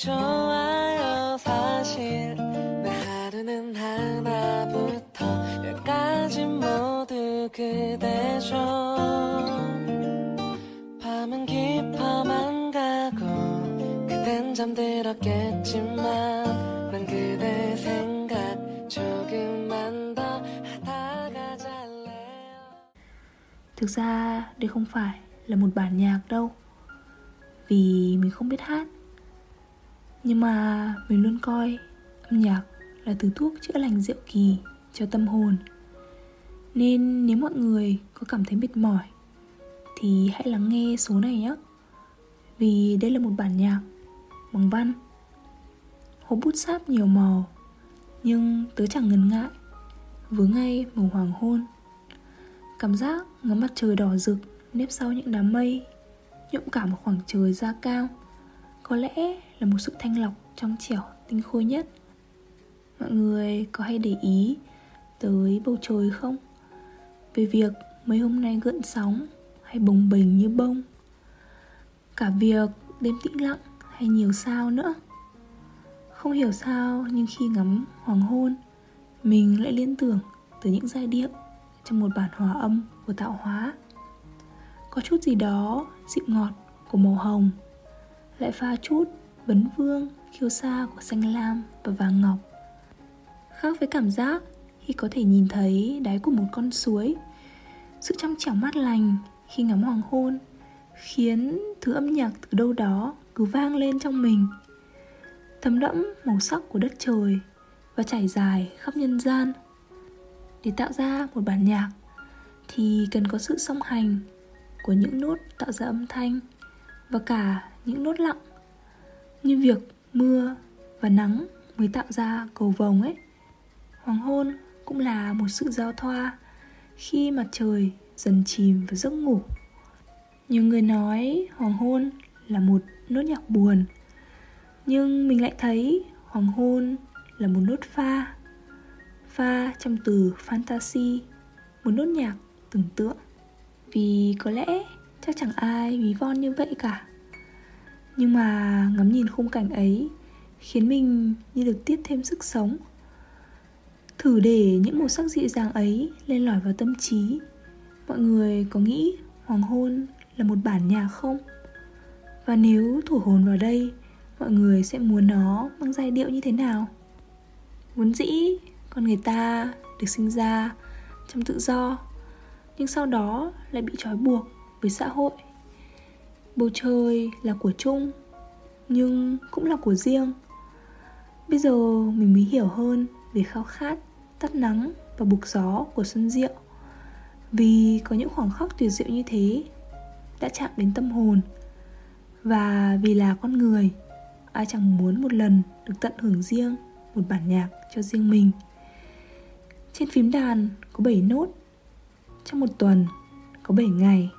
좋아요. 사실 내 하루는 하나부터 열까지 모두 그대죠. 밤은 깊어만 가고 그댄 잠들었겠지만 난 그대 생각 Thực ra đây không phải là một bản nhạc đâu, Vì mình không biết hát. Nhưng mà mình luôn coi âm nhạc là thứ thuốc chữa lành diệu kỳ cho tâm hồn. Nên nếu mọi người có cảm thấy mệt mỏi, Thì hãy lắng nghe số này nhé. Vì đây là một bản nhạc bằng văn. Hộp bút sáp nhiều màu, Nhưng tớ chẳng ngần ngại. Vướng ngay màu hoàng hôn. Cảm giác ngắm mặt trời đỏ rực, nếp sau những đám mây, Nhuộm cả một khoảng trời da cao. Có lẽ là một sự thanh lọc trong trẻo, tinh khôi nhất. Mọi người có hay để ý tới bầu trời không? Về việc mấy hôm nay gợn sóng hay bồng bềnh như bông. Cả việc đêm tĩnh lặng hay nhiều sao nữa. Không hiểu sao nhưng khi ngắm hoàng hôn, Mình lại liên tưởng tới những giai điệu trong một bản hòa âm của tạo hóa. Có chút gì đó dịu ngọt của màu hồng, lại pha chút vấn vương, khiêu sa của xanh lam và vàng ngọc. Khác với cảm giác khi có thể nhìn thấy đáy của một con suối, sự trong trẻo mát lành khi ngắm hoàng hôn khiến thứ âm nhạc từ đâu đó cứ vang lên trong mình. Thấm đẫm màu sắc của đất trời và trải dài khắp nhân gian để tạo ra một bản nhạc, thì cần có sự song hành của những nốt tạo ra âm thanh và cả những nốt lặng như việc mưa và nắng mới tạo ra cầu vồng ấy. Hoàng hôn cũng là một sự giao thoa khi mặt trời dần chìm vào giấc ngủ. Nhiều người nói hoàng hôn là một nốt nhạc buồn, nhưng mình lại thấy hoàng hôn là một nốt pha pha trong từ fantasy một nốt nhạc, tưởng tượng. Vì có lẽ chắc chẳng ai ví von như vậy cả. Nhưng mà ngắm nhìn khung cảnh ấy khiến mình như được tiếp thêm sức sống. Thử để những màu sắc dịu dàng ấy lên lỏi vào tâm trí. Mọi người có nghĩ hoàng hôn là một bản nhạc không? Và nếu thủ hồn vào đây, mọi người sẽ muốn nó mang giai điệu như thế nào? Vốn dĩ con người ta được sinh ra trong tự do, nhưng sau đó lại bị trói buộc với xã hội. Bầu trời là của chung, nhưng cũng là của riêng. Bây giờ mình mới hiểu hơn về khao khát, tắt nắng và bục gió của xuân diệu. Vì có những khoảng khắc tuyệt diệu như thế đã chạm đến tâm hồn. Và vì là con người, ai chẳng muốn một lần được tận hưởng riêng một bản nhạc cho riêng mình. trên phím đàn có 7 nốt Trong một tuần có 7 ngày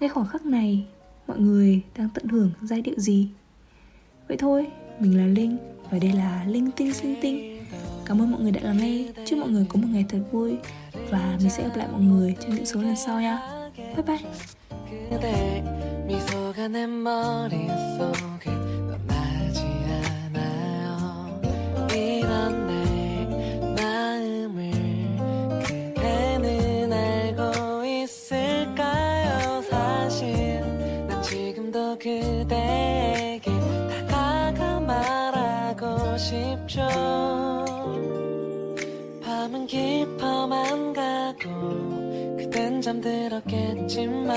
Ngay khoảng khắc này Mọi người đang tận hưởng giai điệu gì Vậy thôi Mình là Linh Và đây là Linh Tinh Sinh Tinh Cảm ơn mọi người đã lắng nghe Chúc mọi người có một ngày thật vui Và mình sẽ gặp lại mọi người trong những số lần sau nha Bye bye 그대 미소가 내 머릿속에 싶죠. 밤은 깊어만 가고 그댄 잠들었겠지만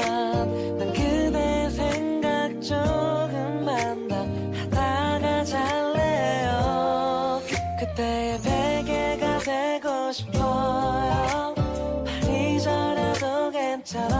난 그대 생각 조금만 더 하다가 잘래요. 그때의 베개가 되고 싶어요. 발이 저려도 그대처럼